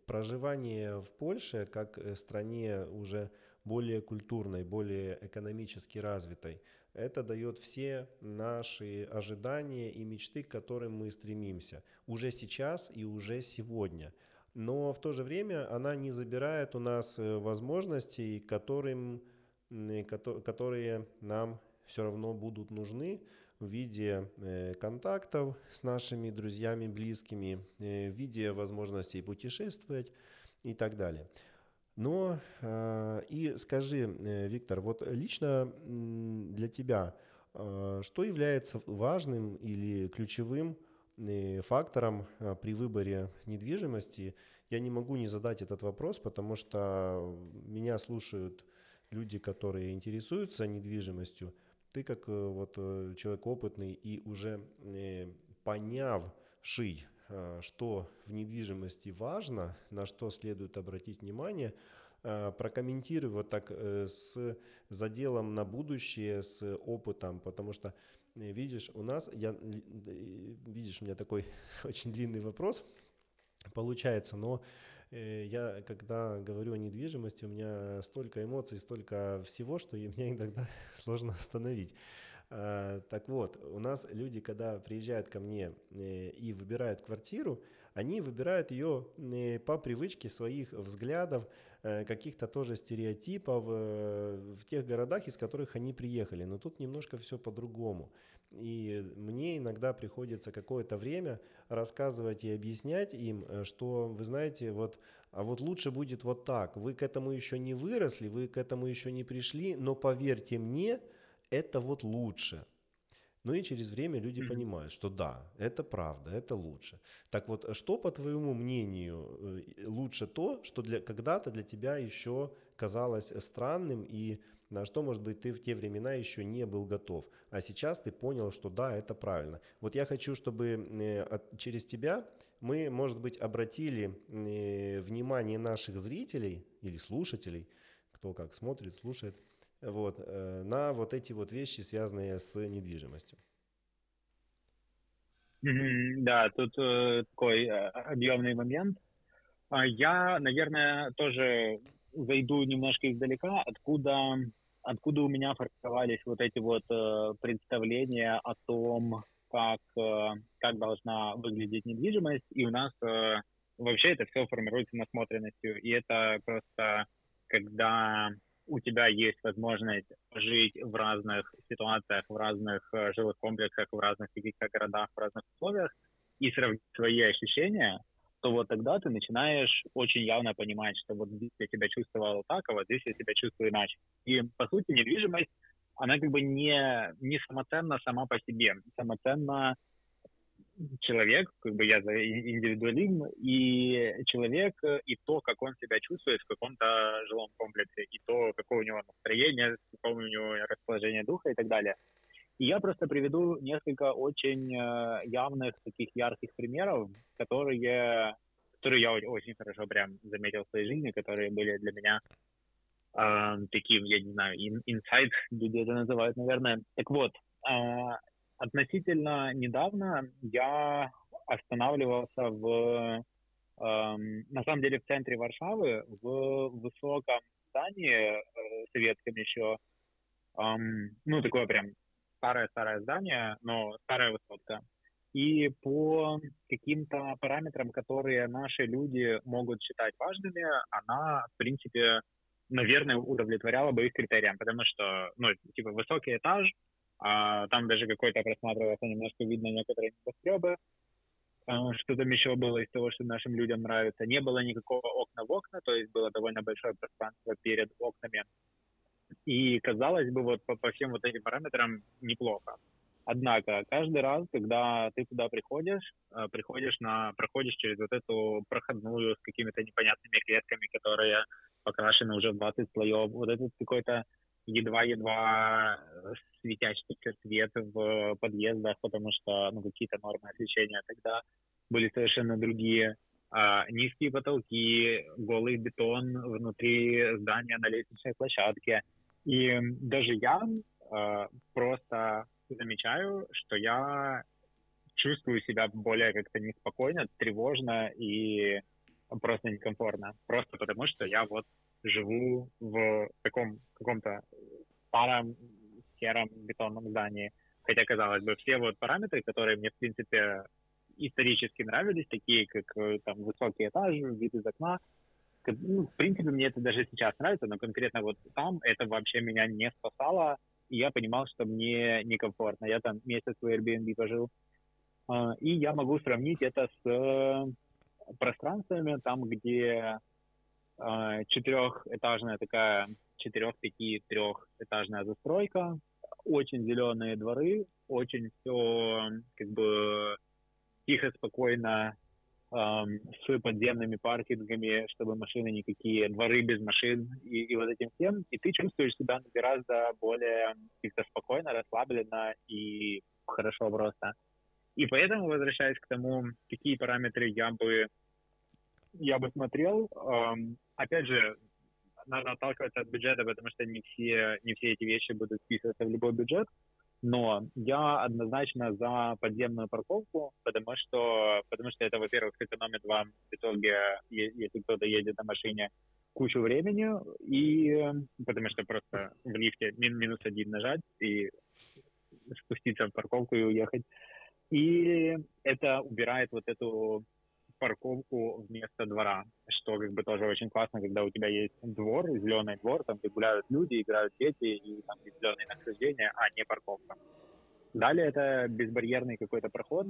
проживание в Польше как стране уже более культурной, более экономически развитой, это дает все наши ожидания и мечты, к которым мы стремимся уже сейчас и уже сегодня. Но в то же время она не забирает у нас возможностей, которым которые нам все равно будут нужны в виде э, контактов с нашими друзьями, близкими, э, в виде возможностей путешествовать и так далее. Но э, и скажи, Виктор, вот лично для тебя, что является важным или ключевым фактором при выборе недвижимости? Я не могу не задать этот вопрос, потому что меня слушают люди, которые интересуются недвижимостью, ты как э, вот э, человек опытный и уже э, понявший, что в недвижимости важно, на что следует обратить внимание, прокомментируй вот так с заделом на будущее, с опытом, потому что видишь, у нас, я, видишь, у меня такой очень длинный вопрос получается, но я, когда говорю о недвижимости, у меня столько эмоций, столько всего, что меня иногда сложно остановить. А, так вот, у нас люди, когда приезжают ко мне э, и выбирают квартиру, они выбирают ее э, по привычке своих взглядов, каких-то тоже стереотипов в тех городах, из которых они приехали. Но тут немножко все по-другому. И мне иногда приходится какое-то время рассказывать и объяснять им, э, что, вы знаете, вот, а вот лучше будет вот так. Вы к этому еще не выросли, вы к этому еще не пришли, но поверьте мне, это вот лучше. Ну и через время люди понимают, что да, это правда, это лучше. Так вот, что, по твоему мнению, э, лучше то, что для, когда-то для тебя еще казалось странным и на что, может быть, ты в те времена еще не был готов. А сейчас ты понял, что да, это правильно. Вот я хочу, чтобы э, через тебя мы, может быть, обратили э, внимание наших зрителей или слушателей, кто как смотрит, слушает, вот, э, на вот эти вот вещи, связанные с недвижимостью. Да, тут такой объемный момент. А я, наверное, тоже зайду немножко издалека, откуда, откуда у меня формировались вот эти вот э, представления о том, как, э, как должна выглядеть недвижимость. И у нас э, вообще это все формируется насмотренностью. И это просто когда у тебя есть возможность жить в разных ситуациях, в разных э, жилых комплексах, в разных каких-то городах, в разных условиях, и сравнить свои ощущения, то вот тогда ты начинаешь очень явно понимать, что вот здесь я себя чувствовал так, а вот здесь я себя чувствую иначе. И, по сути, недвижимость, она как бы не, не самоценна сама по себе. Самоценна человек, как бы я за индивидуализм, и человек, и то, как он себя чувствует в каком-то жилом комплексе, и то, какое у него настроение, какое у него расположение духа и так далее. Я просто приведу несколько очень э, явных таких ярких примеров, которые, которые я очень хорошо прям заметил в своей жизни, которые были для меня э, таким, я не знаю, инсайт, люди это называют, наверное. Так вот, э, относительно недавно я останавливался в, э, на самом деле, в центре Варшавы, в высоком здании, э, советском еще, э, ну, такое прям старое-старое здание, но старая высотка. И по каким-то параметрам, которые наши люди могут считать важными, она, в принципе, наверное, удовлетворяла бы их критериям, потому что, ну, типа, высокий этаж, а там даже какой-то просматривался, немножко видно некоторые небоскребы, а, что там еще было из того, что нашим людям нравится. Не было никакого окна в окна, то есть было довольно большое пространство перед окнами. И казалось бы, вот по, по всем вот этим параметрам неплохо. Однако каждый раз, когда ты туда приходишь, э, приходишь на, проходишь через вот эту проходную с какими-то непонятными клетками, которые покрашены уже в 20 слоев, вот этот какой-то едва-едва светящийся свет в подъездах, потому что ну, какие-то нормы освещения тогда были совершенно другие. А, низкие потолки, голый бетон внутри здания на лестничной площадке. И даже я а, просто замечаю, что я чувствую себя более как-то неспокойно, тревожно и просто некомфортно. Просто потому, что я вот живу в таком каком-то старом сером бетонном здании. Хотя, казалось бы, все вот параметры, которые мне, в принципе, исторически нравились, такие как э, там высокий этаж, вид из окна, ну, в принципе, мне это даже сейчас нравится, но конкретно вот там это вообще меня не спасало, и я понимал, что мне некомфортно. Я там месяц в Airbnb пожил, а, и я могу сравнить это с э, пространствами, там, где а, четырехэтажная такая, четырех-пяти трехэтажная застройка, очень зеленые дворы, очень все как бы тихо, спокойно, с подземными паркингами, чтобы машины никакие, дворы без машин и, и вот этим всем. И ты чувствуешь себя гораздо более как-то спокойно, расслабленно и хорошо просто. И поэтому, возвращаясь к тому, какие параметры я бы я бы смотрел, эм, опять же, надо отталкиваться от бюджета, потому что не все, не все эти вещи будут вписываться в любой бюджет. Но я однозначно за подземную парковку, потому что, потому что это, во-первых, сэкономит вам в итоге, если кто-то едет на машине, кучу времени, и потому что просто в лифте мин, минус один нажать и спуститься в парковку и уехать. И это убирает вот эту парковку вместо двора, что как бы тоже очень классно, когда у тебя есть двор, зеленый двор, там где гуляют люди, играют дети, и там есть зеленые нахождения, а не парковка. Далее это безбарьерный какой-то проход,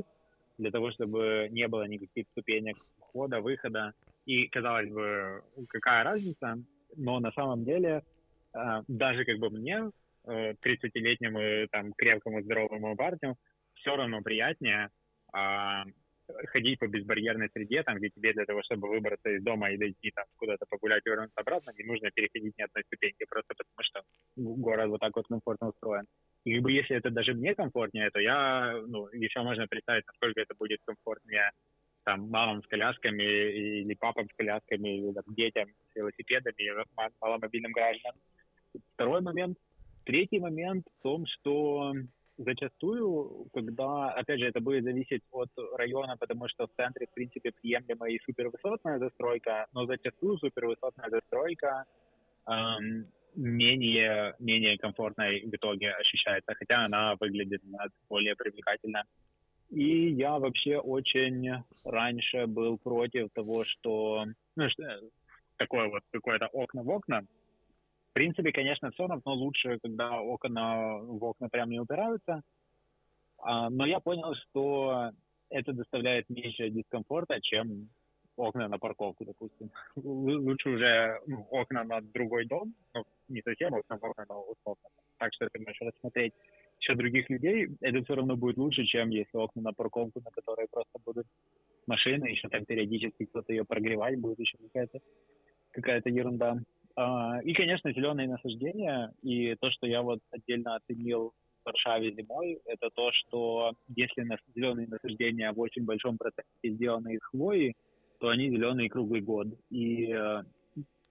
для того, чтобы не было никаких ступенек входа, выхода. И, казалось бы, какая разница, но на самом деле э, даже как бы мне, 30-летнему там крепкому здоровому парню, все равно приятнее а, ходить по безбарьерной среде, там, где тебе для того, чтобы выбраться из дома и дойти там куда-то погулять и вернуться обратно, не нужно переходить ни одной ступеньки, просто потому что город вот так вот комфортно устроен. И как бы если это даже мне комфортнее, то я, ну, еще можно представить, насколько это будет комфортнее там мамам с колясками или папам с колясками, или там, детям с велосипедами, маломобильным гражданам. второй момент. Третий момент в том, что зачастую, когда, опять же, это будет зависеть от района, потому что в центре, в принципе, приемлема и супервысотная застройка, но зачастую супервысотная застройка эм, менее, менее комфортной в итоге ощущается, хотя она выглядит более привлекательно. И я вообще очень раньше был против того, что, ну, что такое вот какое-то окна в окна, принципе, конечно, все равно лучше, когда окна в окна прям не упираются. А, но я понял, что это доставляет меньше дискомфорта, чем окна на парковку, допустим. Лучше уже ну, окна на другой дом, ну, не совсем окна, окна, но условно. Так что ты можешь рассмотреть еще других людей, это все равно будет лучше, чем если окна на парковку, на которой просто будут машины, еще там периодически кто-то ее прогревать будет, еще какая-то какая-то ерунда. А, и, конечно, зеленые насаждения. И то, что я вот отдельно оценил в Варшаве зимой, это то, что если зеленые насаждения в очень большом проценте сделаны из хвои, то они зеленые круглый год. И э,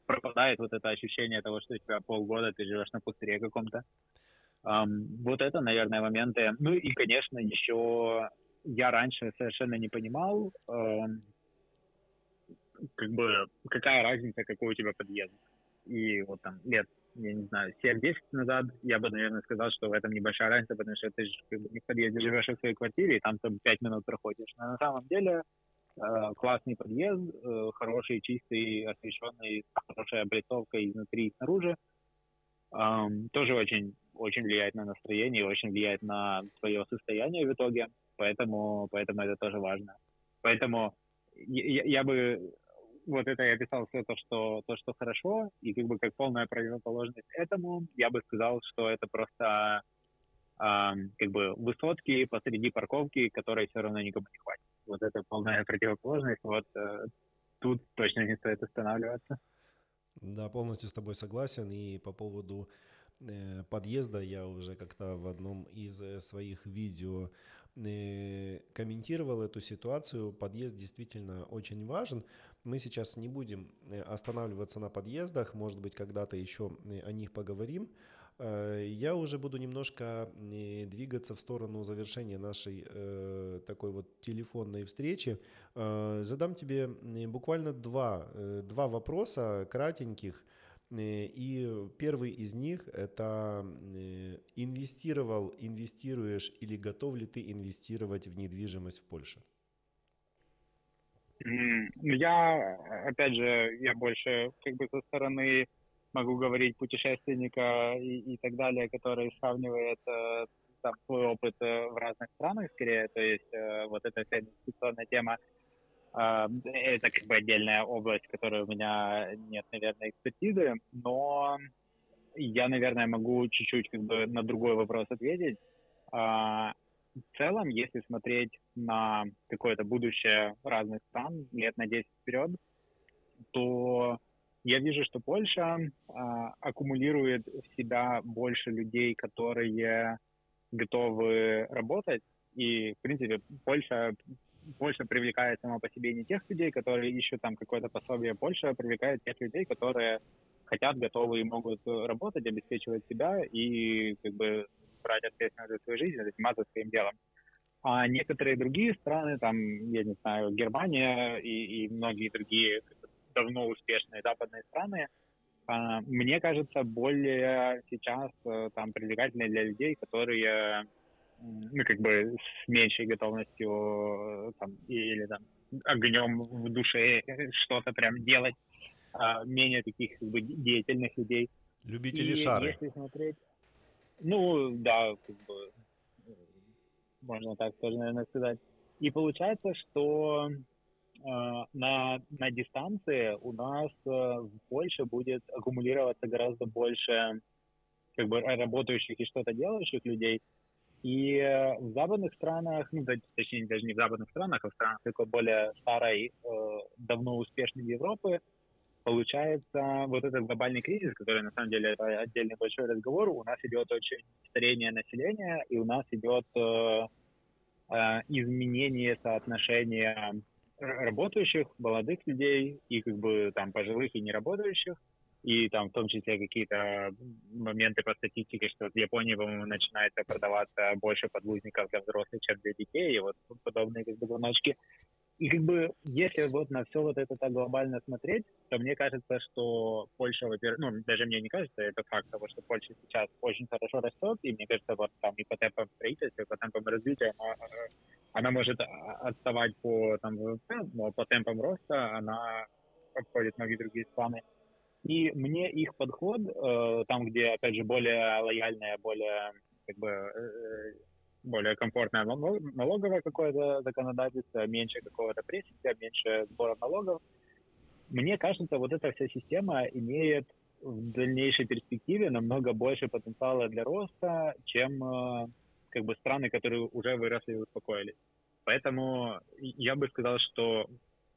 пропадает вот это ощущение того, что у тебя полгода ты живешь на пустыре каком-то. Um, вот это, наверное, моменты. Ну и, конечно, еще я раньше совершенно не понимал, um, как бы, какая разница, какой у тебя подъезд. И вот там лет, я не знаю, 7-10 назад я бы, наверное, сказал, что в этом небольшая разница, потому что ты же как бы, не в подъезде живешь в своей квартире, и там там 5 минут проходишь. Но на самом деле э, классный подъезд, э, хороший, чистый, освещенный, хорошая облицовка изнутри и снаружи. Э, тоже очень, очень влияет на настроение, очень влияет на твое состояние в итоге, поэтому, поэтому это тоже важно. Поэтому я, я бы вот это я описал все то, что, то, что хорошо, и как бы как полная противоположность этому, я бы сказал, что это просто э, как бы высотки посреди парковки, которые все равно никому не хватит. Вот это полная противоположность, вот э, тут точно не стоит останавливаться. Да, полностью с тобой согласен, и по поводу э, подъезда я уже как-то в одном из э, своих видео э, комментировал эту ситуацию. Подъезд действительно очень важен, мы сейчас не будем э, останавливаться на подъездах, может быть, когда-то еще э, о них поговорим. Э, я уже буду немножко двигаться в сторону завершения нашей такой вот телефонной встречи. Задам тебе буквально два, два вопроса кратеньких. И первый из них – это инвестировал, инвестируешь или готов ли ты инвестировать в недвижимость в Польше? Я, опять же, я больше как бы со стороны могу говорить путешественника и, и так далее, который сравнивает э, там, свой опыт э, в разных странах скорее. То есть э, вот эта вся инвестиционная тема, это как бы отдельная область, которой у меня нет, наверное, экспертизы, но я, наверное, могу чуть-чуть как бы на другой вопрос ответить. Э, в целом, если смотреть на какое-то будущее разных стран лет на 10 вперед, то я вижу, что Польша а, аккумулирует в себя больше людей, которые готовы работать. И, в принципе, Польша, Польша привлекает сама по себе не тех людей, которые ищут там какое-то пособие. Польша привлекает тех людей, которые хотят, готовы и могут работать, обеспечивать себя и как бы брать ответственность за свою жизнь, заниматься своим делом. А некоторые другие страны, там, я не знаю, Германия и, и многие другие давно успешные западные страны, а, мне кажется, более сейчас э, там привлекательны для людей, которые ну, как бы с меньшей готовностью э, там, или там огнем в душе что-то прям делать, а менее таких как бы, деятельных людей. Любители и шары. Если смотреть, ну, да, как бы, можно так тоже, наверное, сказать. И получается, что э, на, на дистанции у нас э, в Польше будет аккумулироваться гораздо больше как бы работающих и что-то делающих людей. И э, в западных странах, ну, точнее, даже не в западных странах, а в странах такой более старой, давно успешной Европы, получается, вот этот глобальный кризис, который на самом деле это отдельный большой разговор, у нас идет очень старение населения, и у нас идет э, э, изменение соотношения работающих, молодых людей и как бы там пожилых и неработающих. и там в том числе какие-то моменты по статистике, что в Японии, по-моему, начинается продаваться больше подгузников для взрослых, чем для детей, и вот подобные как бы звоночки. И как бы, если вот на все вот это так глобально смотреть, то мне кажется, что Польша, во-первых, ну, даже мне не кажется, это факт того, что Польша сейчас очень хорошо растет, и мне кажется, вот там и по темпам строительства, и по темпам развития она, она может отставать по, там, но по темпам роста она обходит многие другие страны. И мне их подход, э, там, где, опять же, более лояльное, более, как бы, э, более комфортное налоговое какое-то законодательство, меньше какого-то прессинга, меньше сбора налогов. Мне кажется, вот эта вся система имеет в дальнейшей перспективе намного больше потенциала для роста, чем э, как бы страны, которые уже выросли и успокоились. Поэтому я бы сказал, что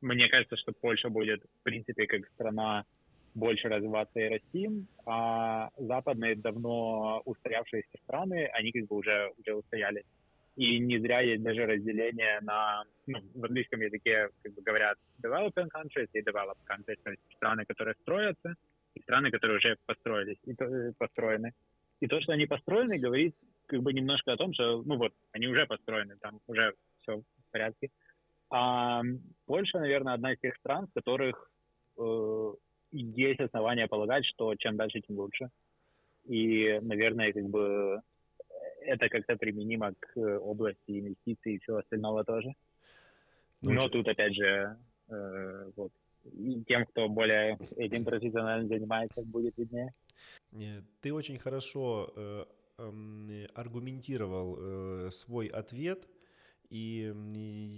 мне кажется, что Польша будет, в принципе, как страна больше развиваться и расти, а западные давно устоявшиеся страны, они как бы уже, уже устоялись. И не зря есть даже разделение на, ну, в английском языке как бы говорят developing countries и developed countries, то есть страны, которые строятся, и страны, которые уже построились, и э, построены. И то, что они построены, говорит как бы немножко о том, что, ну вот, они уже построены, там уже все в порядке. А Польша, наверное, одна из тех стран, в которых э, есть основания полагать, что чем дальше, тем лучше. И, наверное, как бы это как-то применимо к области инвестиций и всего остального тоже. Ну, Но тут, опять же, э, вот, тем, кто более этим профессионально занимается, будет виднее. Ты очень хорошо э, э, аргументировал э, свой ответ, и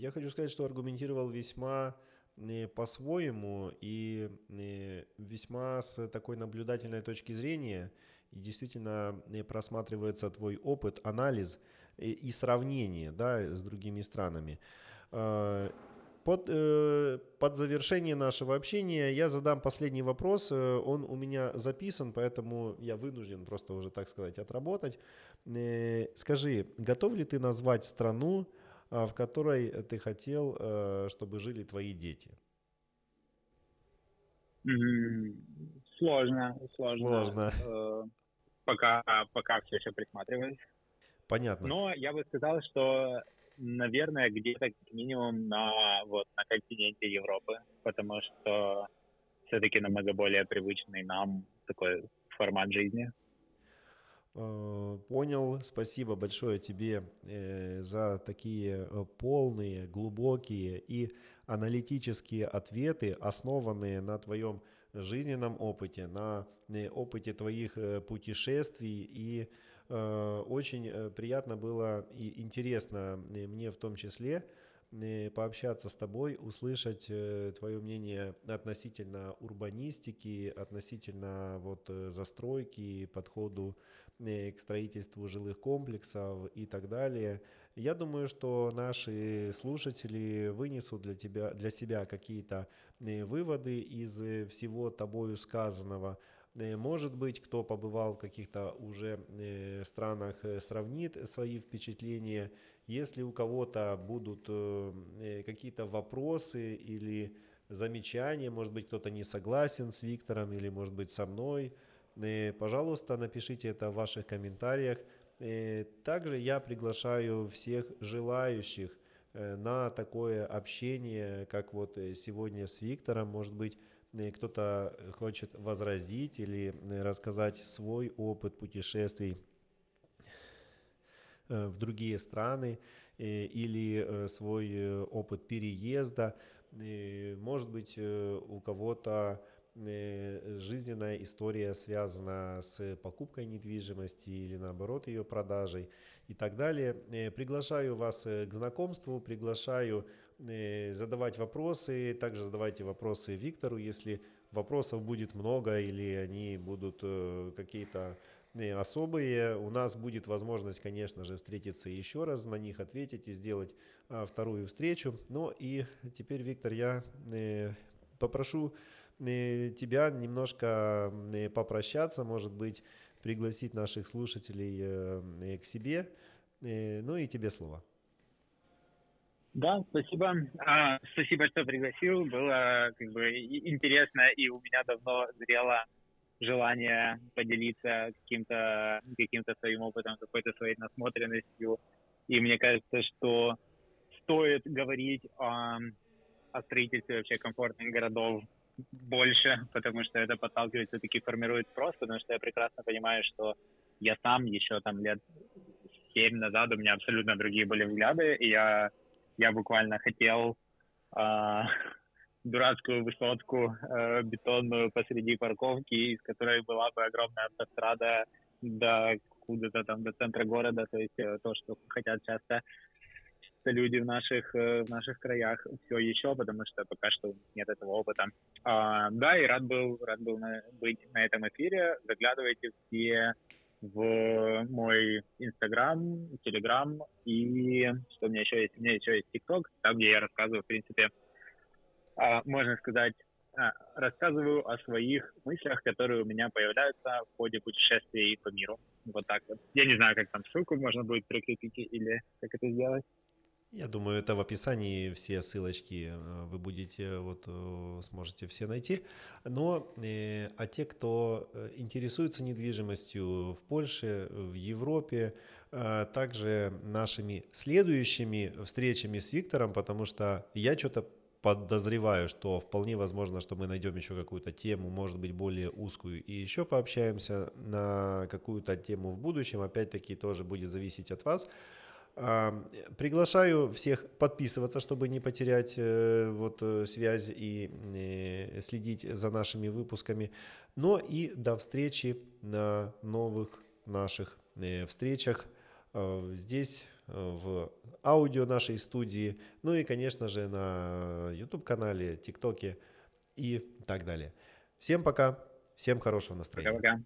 я хочу сказать, что аргументировал весьма по-своему и весьма с такой наблюдательной точки зрения. И действительно просматривается твой опыт, анализ и сравнение да, с другими странами. Под, э, под завершение нашего общения я задам последний вопрос. Э, он у меня записан, поэтому я вынужден просто уже, так сказать, отработать. Э, скажи, готов ли ты назвать страну, в которой ты хотел, э, чтобы жили твои дети? Сложно, сложно. Сложно. Э, пока, пока все еще присматриваюсь. Понятно. Но я бы сказал, что, наверное, где-то как минимум на, вот, на континенте Европы, потому что все-таки намного более привычный нам такой формат жизни. Э, понял. Спасибо большое тебе э, за такие э, полные, глубокие и аналитические ответы, основанные на твоем жизненном опыте, на опыте твоих путешествий. И очень приятно было и интересно мне в том числе пообщаться с тобой, услышать твое мнение относительно урбанистики, относительно вот застройки, подходу к строительству жилых комплексов и так далее. Я думаю, что наши слушатели вынесут для, тебя, для себя какие-то э, выводы из э, всего тобою сказанного. Может быть, кто побывал в каких-то уже странах, сравнит свои впечатления. Если у кого-то будут какие-то вопросы или замечания, может быть, кто-то не согласен с Виктором или, может быть, со мной – Э, пожалуйста, напишите это в ваших комментариях. Э, также я приглашаю всех желающих э, на такое общение, как вот сегодня с Виктором. Может быть, кто-то хочет возразить или рассказать свой опыт путешествий в другие страны или свой опыт переезда. Может быть, у кого-то Э, жизненная история связана с покупкой недвижимости или наоборот ее продажей и так далее. Э, приглашаю вас э, к знакомству, приглашаю задавать вопросы, также задавайте вопросы Виктору, если вопросов будет много или они будут какие-то особые. У нас будет возможность, конечно же, встретиться еще раз, на них ответить и сделать а, вторую встречу. Ну и теперь, Виктор, я попрошу тебя немножко попрощаться, может быть, пригласить наших слушателей э, к себе. Э, ну и тебе слово. Да, спасибо. А, спасибо, что пригласил. Было как бы интересно, и у меня давно зрела желание поделиться каким-то каким своим опытом, какой-то своей насмотренностью. И мне кажется, что стоит говорить о, о строительстве вообще комфортных городов больше, потому что это подталкивает, все-таки формирует спрос, потому что я прекрасно понимаю, что я сам еще там лет семь назад у меня абсолютно другие были взгляды, и я, я буквально хотел э, дурацкую высотку э, бетонную посреди парковки, из которой была бы огромная автострада до куда-то там до центра города, то есть э, то, что хотят часто люди в наших, э, в наших краях все еще, потому что пока что нет этого опыта. А, да, и рад был, рад был на, быть на этом эфире. Заглядывайте все в мой Инстаграм, Телеграм и что у меня еще есть? У меня еще есть ТикТок, там, где я рассказываю, в принципе, а, можно сказать, а, рассказываю о своих мыслях, которые у меня появляются в ходе путешествий по миру. Вот так вот. Я не знаю, как там ссылку можно будет прикрепить или как это сделать. Я думаю, это в описании все ссылочки э, вы будете вот э, сможете все найти. Но э, а те, кто интересуется недвижимостью в Польше, в Европе, также нашими следующими встречами с Виктором, потому что я что-то подозреваю, что вполне возможно, что мы найдем еще какую-то тему, может быть, более узкую, и еще пообщаемся на какую-то тему в будущем. Опять-таки тоже будет зависеть от вас. Приглашаю всех подписываться, чтобы не потерять э, вот э, связь и э, следить за нашими выпусками. Но и до встречи на новых наших встречах здесь, в аудио нашей студии, ну и, конечно же, на YouTube-канале, ТикТоке и так далее. Всем пока, всем хорошего настроения. Пока-пока.